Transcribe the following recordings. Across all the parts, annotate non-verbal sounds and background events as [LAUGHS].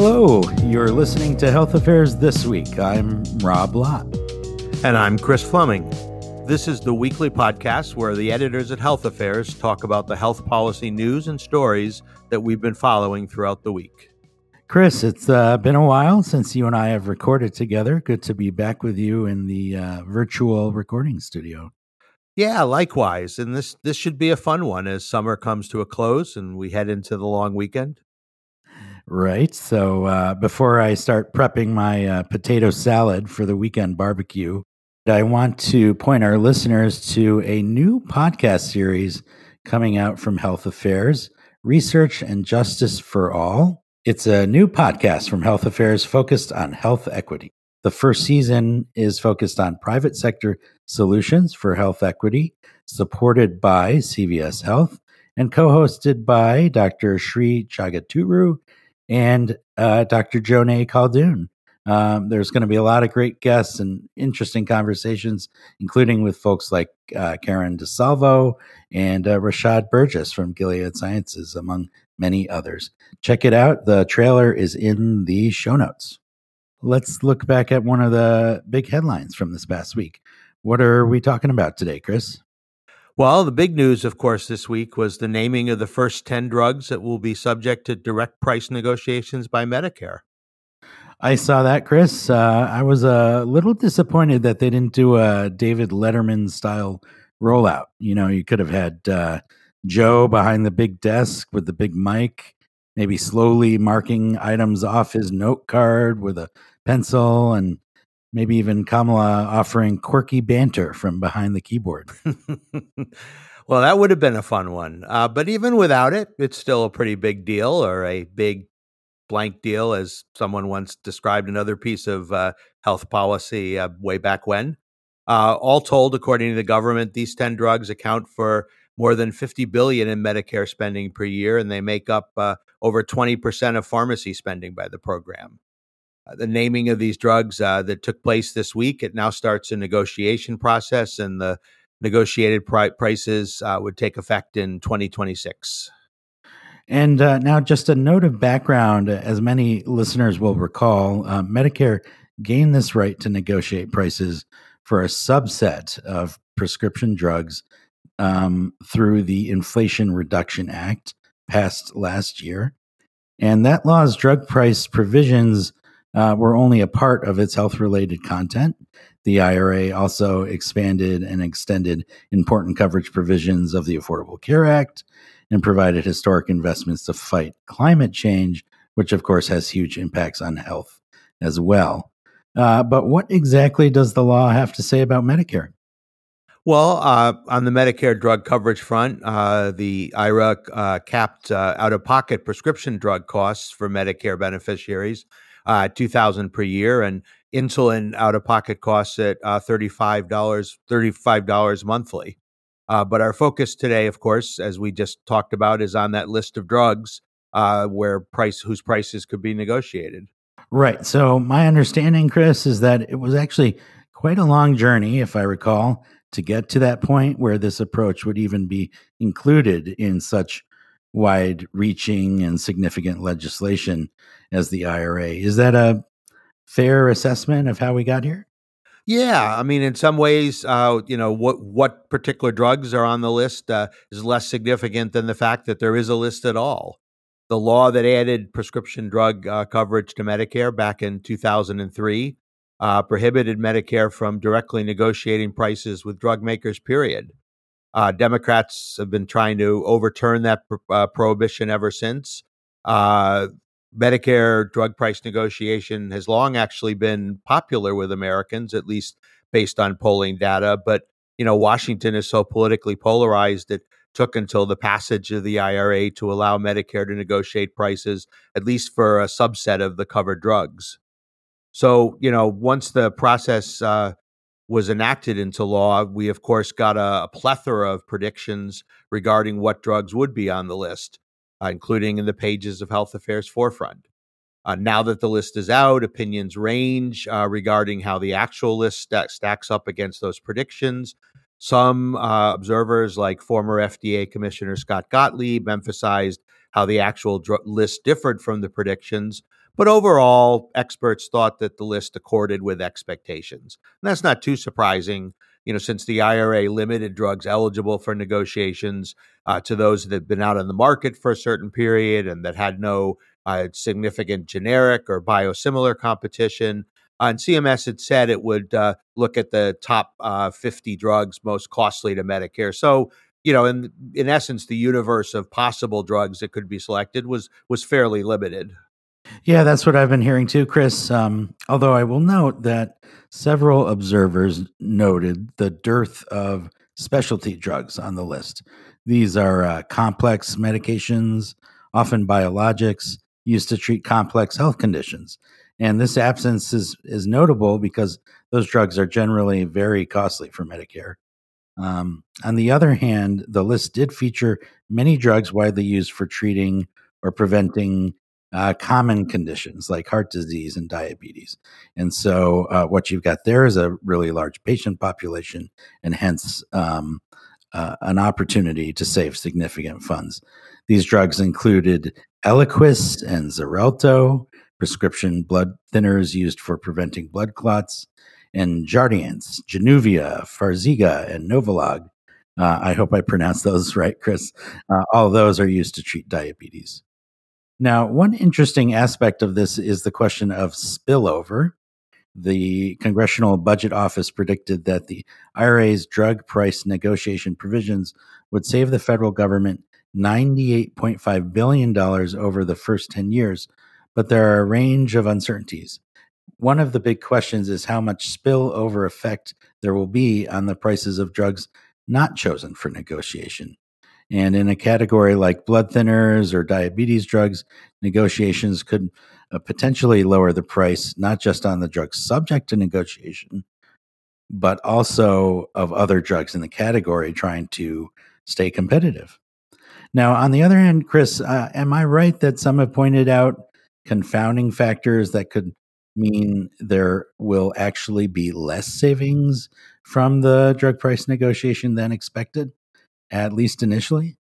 Hello, you're listening to Health Affairs This Week. I'm Rob Lott. And I'm Chris Fleming. This is the weekly podcast where the editors at Health Affairs talk about the health policy news and stories that we've been following throughout the week. Chris, it's uh, been a while since you and I have recorded together. Good to be back with you in the uh, virtual recording studio. Yeah, likewise. And this this should be a fun one as summer comes to a close and we head into the long weekend. Right. So uh, before I start prepping my uh, potato salad for the weekend barbecue, I want to point our listeners to a new podcast series coming out from Health Affairs Research and Justice for All. It's a new podcast from Health Affairs focused on health equity. The first season is focused on private sector solutions for health equity, supported by CVS Health and co hosted by Dr. Sree Chaguturu and uh, Dr. Joneigh Khaldun. Um, there's going to be a lot of great guests and interesting conversations, including with folks like uh, Karen DeSalvo and uh, Rashad Burgess from Gilead Sciences, among many others. Check it out. The trailer is in the show notes. Let's look back at one of the big headlines from this past week. What are we talking about today, Chris? Well, the big news, of course, this week was the naming of the first 10 drugs that will be subject to direct price negotiations by Medicare. I saw that, Chris. Uh, I was a little disappointed that they didn't do a David Letterman style rollout. You know, you could have had uh, Joe behind the big desk with the big mic, maybe slowly marking items off his note card with a pencil and maybe even Kamala offering quirky banter from behind the keyboard. [LAUGHS] well, that would have been a fun one. Uh, but even without it, it's still a pretty big deal or a big blank deal, as someone once described another piece of uh, health policy uh, way back when. Uh, all told, according to the government, these 10 drugs account for more than 50 billion in Medicare spending per year, and they make up uh, over 20% of pharmacy spending by the program. The naming of these drugs uh, that took place this week. It now starts a negotiation process, and the negotiated pri- prices uh, would take effect in 2026. And uh, now, just a note of background as many listeners will recall, uh, Medicare gained this right to negotiate prices for a subset of prescription drugs um, through the Inflation Reduction Act passed last year. And that law's drug price provisions uh, were only a part of its health related content. The IRA also expanded and extended important coverage provisions of the Affordable Care Act and provided historic investments to fight climate change, which of course has huge impacts on health as well. Uh, but what exactly does the law have to say about Medicare? Well, uh, on the Medicare drug coverage front, uh, the IRA uh, capped uh, out of pocket prescription drug costs for Medicare beneficiaries uh, 2000 per year and insulin out of pocket costs at uh, $35 $35 monthly. Uh, but our focus today of course as we just talked about is on that list of drugs uh, where price whose prices could be negotiated. Right. So my understanding chris is that it was actually quite a long journey if i recall to get to that point where this approach would even be included in such wide reaching and significant legislation as the IRA. Is that a fair assessment of how we got here? Yeah, I mean, in some ways, uh, you know, what what particular drugs are on the list uh, is less significant than the fact that there is a list at all. The law that added prescription drug uh, coverage to Medicare back in 2003 uh, prohibited Medicare from directly negotiating prices with drug makers. Period. Uh, Democrats have been trying to overturn that uh, prohibition ever since. Uh, Medicare drug price negotiation has long actually been popular with Americans, at least based on polling data. But you know, Washington is so politically polarized it took until the passage of the IRA to allow Medicare to negotiate prices, at least for a subset of the covered drugs. So, you know, once the process uh, was enacted into law, we of course got a, a, plethora of predictions regarding what drugs would be on the list, uh, including in the pages of Health Affairs Forefront. Uh, now that the list is out, opinions range uh, regarding how the actual list st- stacks up against those predictions. Some uh, observers, like former FDA Commissioner Scott Gottlieb, emphasized how the actual dr- list differed from the predictions, But overall, experts thought that the list accorded with expectations. And that's not too surprising, you know, since the IRA limited drugs eligible for negotiations uh, to those that had been out on the market for a certain period and that had no uh, significant generic or biosimilar competition. And CMS had said it would uh, look at the top uh, 50 drugs most costly to Medicare. So, you know, in in essence, the universe of possible drugs that could be selected was was fairly limited. Yeah, that's what I've been hearing too, Chris. Um, although I will note that several observers noted the dearth of specialty drugs on the list. These are uh, complex medications, often biologics, used to treat complex health conditions. And this absence is, is notable because those drugs are generally very costly for Medicare. Um, on the other hand, the list did feature many drugs widely used for treating or preventing uh, common conditions like heart disease and diabetes. And so, uh, what you've got there is a really large patient population, and hence um, uh, an opportunity to save significant funds. These drugs included Eliquis and Xarelto, prescription blood thinners used for preventing blood clots, and Jardiance, Januvia, Farxiga, and Novolog. Uh, I hope I pronounced those [LAUGHS] right, Chris. Uh, all those are used to treat diabetes. Now, one interesting aspect of this is the question of spillover. The Congressional Budget Office predicted that the IRA's drug price negotiation provisions would save the federal government $98.5 billion over the first 10 years, but there are a range of uncertainties. One of the big questions is how much spillover effect there will be on the prices of drugs not chosen for negotiation. And in a category like blood thinners or diabetes drugs, negotiations could uh, potentially lower the price, not just on the drugs subject to negotiation, but also of other drugs in the category trying to stay competitive. Now, on the other hand, Chris, uh, am I right that some have pointed out confounding factors that could mean there will actually be less savings from the drug price negotiation than expected? At least initially?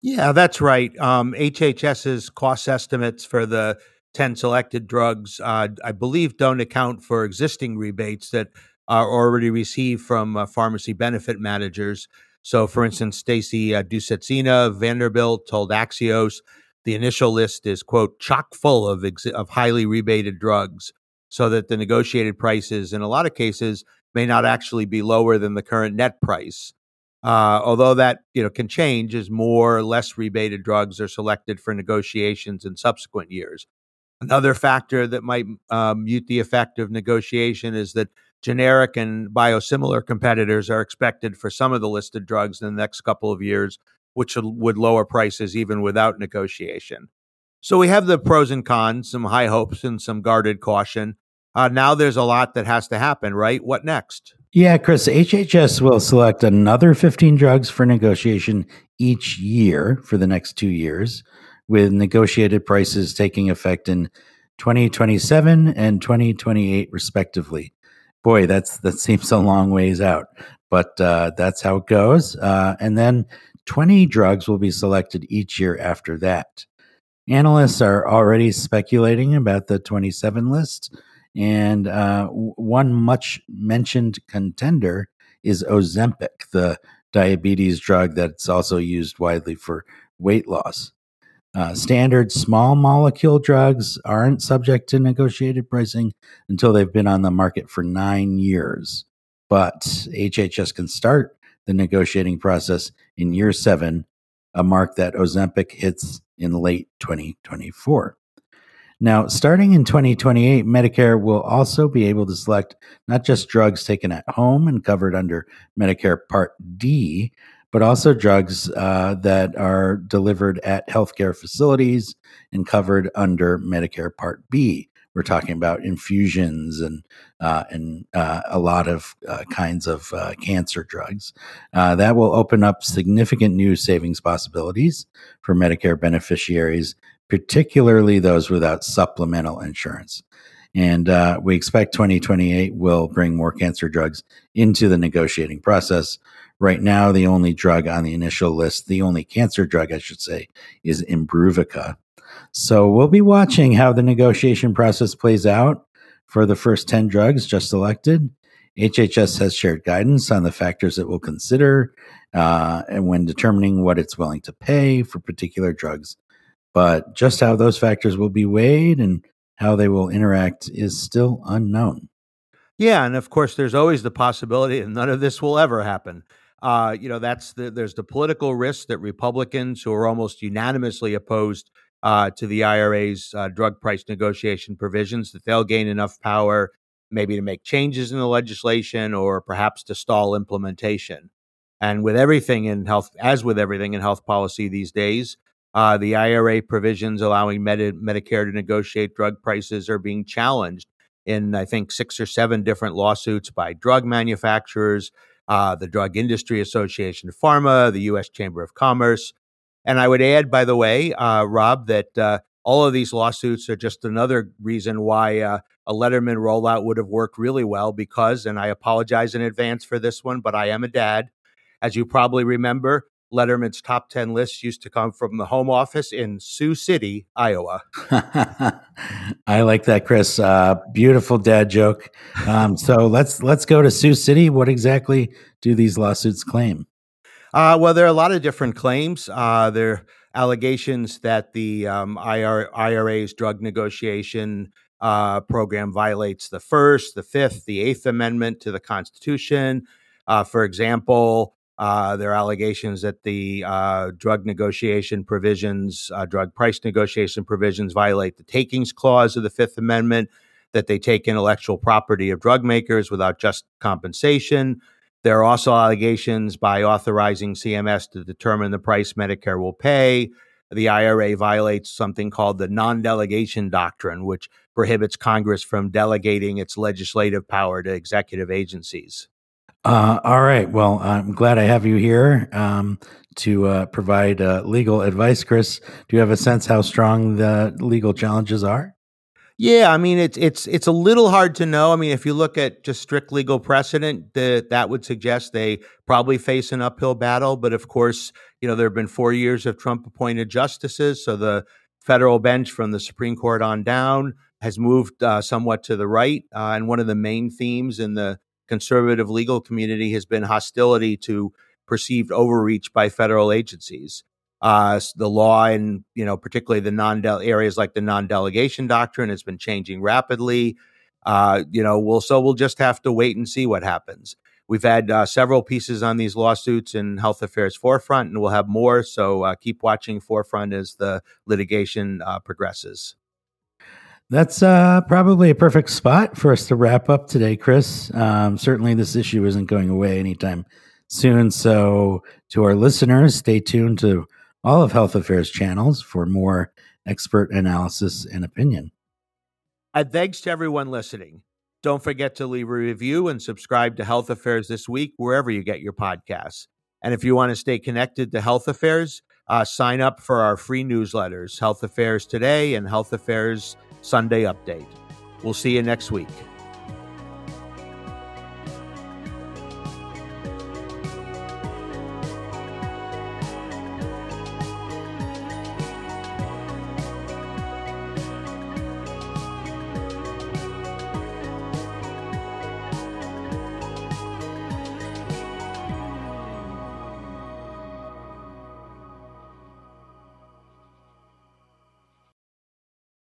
Yeah, that's right. Um, HHS's cost estimates for the 10 selected drugs, uh, I believe, don't account for existing rebates that are already received from uh, pharmacy benefit managers. So, for instance, Stacie uh, Vanderbilt told Axios the initial list is, quote, chock full of, ex- of highly rebated drugs, so that the negotiated prices, in a lot of cases, may not actually be lower than the current net price. Uh, although that you know can change as more or less rebated drugs are selected for negotiations in subsequent years. Another factor that might um, mute the effect of negotiation is that generic and biosimilar competitors are expected for some of the listed drugs in the next couple of years, which would lower prices even without negotiation. So we have the pros and cons, some high hopes and some guarded caution. Uh, now there's a lot that has to happen, right? What next? Yeah, Chris, HHS will select another 15 drugs for negotiation each year for the next two years, with negotiated prices taking effect in 2027 and 2028, respectively. Boy, that's that seems a long ways out, but uh, that's how it goes. Uh, and then 20 drugs will be selected each year after that. Analysts are already speculating about the 27 list and uh, one much mentioned contender is Ozempic, the diabetes drug that's also used widely for weight loss. Uh, standard small molecule drugs aren't subject to negotiated pricing until they've been on the market for nine years. But HHS can start the negotiating process in year seven, a mark that Ozempic hits in late 2024. Now, starting in 2028, Medicare will also be able to select not just drugs taken at home and covered under Medicare Part D, but also drugs uh, that are delivered at healthcare facilities and covered under Medicare Part B. We're talking about infusions and uh, and uh, a lot of uh, kinds of uh, cancer drugs. Uh, that will open up significant new savings possibilities for Medicare beneficiaries particularly those without supplemental insurance. And uh, we expect 2028 will bring more cancer drugs into the negotiating process. Right now, the only drug on the initial list, the only cancer drug, I should say, is Imbruvica. So we'll be watching how the negotiation process plays out for the first 10 drugs just selected. HHS has shared guidance on the factors it will consider uh, and when determining what it's willing to pay for particular drugs. But just how those factors will be weighed and how they will interact is still unknown. Yeah, and of course, there's always the possibility that none of this will ever happen. Uh, you know, that's the, there's the political risk that Republicans, who are almost unanimously opposed uh, to the IRA's uh, drug price negotiation provisions, that they'll gain enough power maybe to make changes in the legislation or perhaps to stall implementation. And with everything in health, as with everything in health policy these days, uh, the IRA provisions allowing Medi- Medicare to negotiate drug prices are being challenged in, I think, six or seven different lawsuits by drug manufacturers, uh, the Drug Industry Association PhRMA, the U.S. Chamber of Commerce. And I would add, by the way, uh, Rob, that uh, all of these lawsuits are just another reason why uh, a Letterman rollout would have worked really well because, and I apologize in advance for this one, but I am a dad. As you probably remember, Letterman's top 10 lists used to come from the home office in Sioux City, Iowa. [LAUGHS] I like that, Chris. Uh, beautiful dad joke. Um, so let's let's go to Sioux City. What exactly do these lawsuits claim? Uh, well, there are a lot of different claims. Uh, there are allegations that the um, IR, IRA's drug negotiation uh, program violates the First, the Fifth, the Eighth Amendment to the Constitution. Uh, for example, uh, there are allegations that the uh, drug negotiation provisions, uh, drug price negotiation provisions, violate the takings clause of the Fifth Amendment, that they take intellectual property of drug makers without just compensation. There are also allegations by authorizing CMS to determine the price Medicare will pay. The IRA violates something called the non delegation doctrine, which prohibits Congress from delegating its legislative power to executive agencies. Uh, all right. Well, I'm glad I have you here um, to uh, provide uh, legal advice. Chris, do you have a sense how strong the legal challenges are? Yeah, I mean it's it's it's a little hard to know. I mean, if you look at just strict legal precedent, that that would suggest they probably face an uphill battle. But of course, you know there have been four years of Trump appointed justices, so the federal bench from the Supreme Court on down has moved uh, somewhat to the right. Uh, and one of the main themes in the conservative legal community has been hostility to perceived overreach by federal agencies. Uh, the law and you know particularly the non areas like the non-delegation doctrine has been changing rapidly. Uh, you know, we'll so we'll just have to wait and see what happens. We've had uh, several pieces on these lawsuits in Health Affairs Forefront, and we'll have more. So uh, keep watching Forefront as the litigation uh, progresses. That's uh, probably a perfect spot for us to wrap up today, Chris. Um, certainly, this issue isn't going away anytime soon. So, to our listeners, stay tuned to all of Health Affairs channels for more expert analysis and opinion. And thanks to everyone listening. Don't forget to leave a review and subscribe to Health Affairs This Week wherever you get your podcasts. And if you want to stay connected to Health Affairs, uh, sign up for our free newsletters, Health Affairs Today and Health Affairs Sunday Update. We'll see you next week.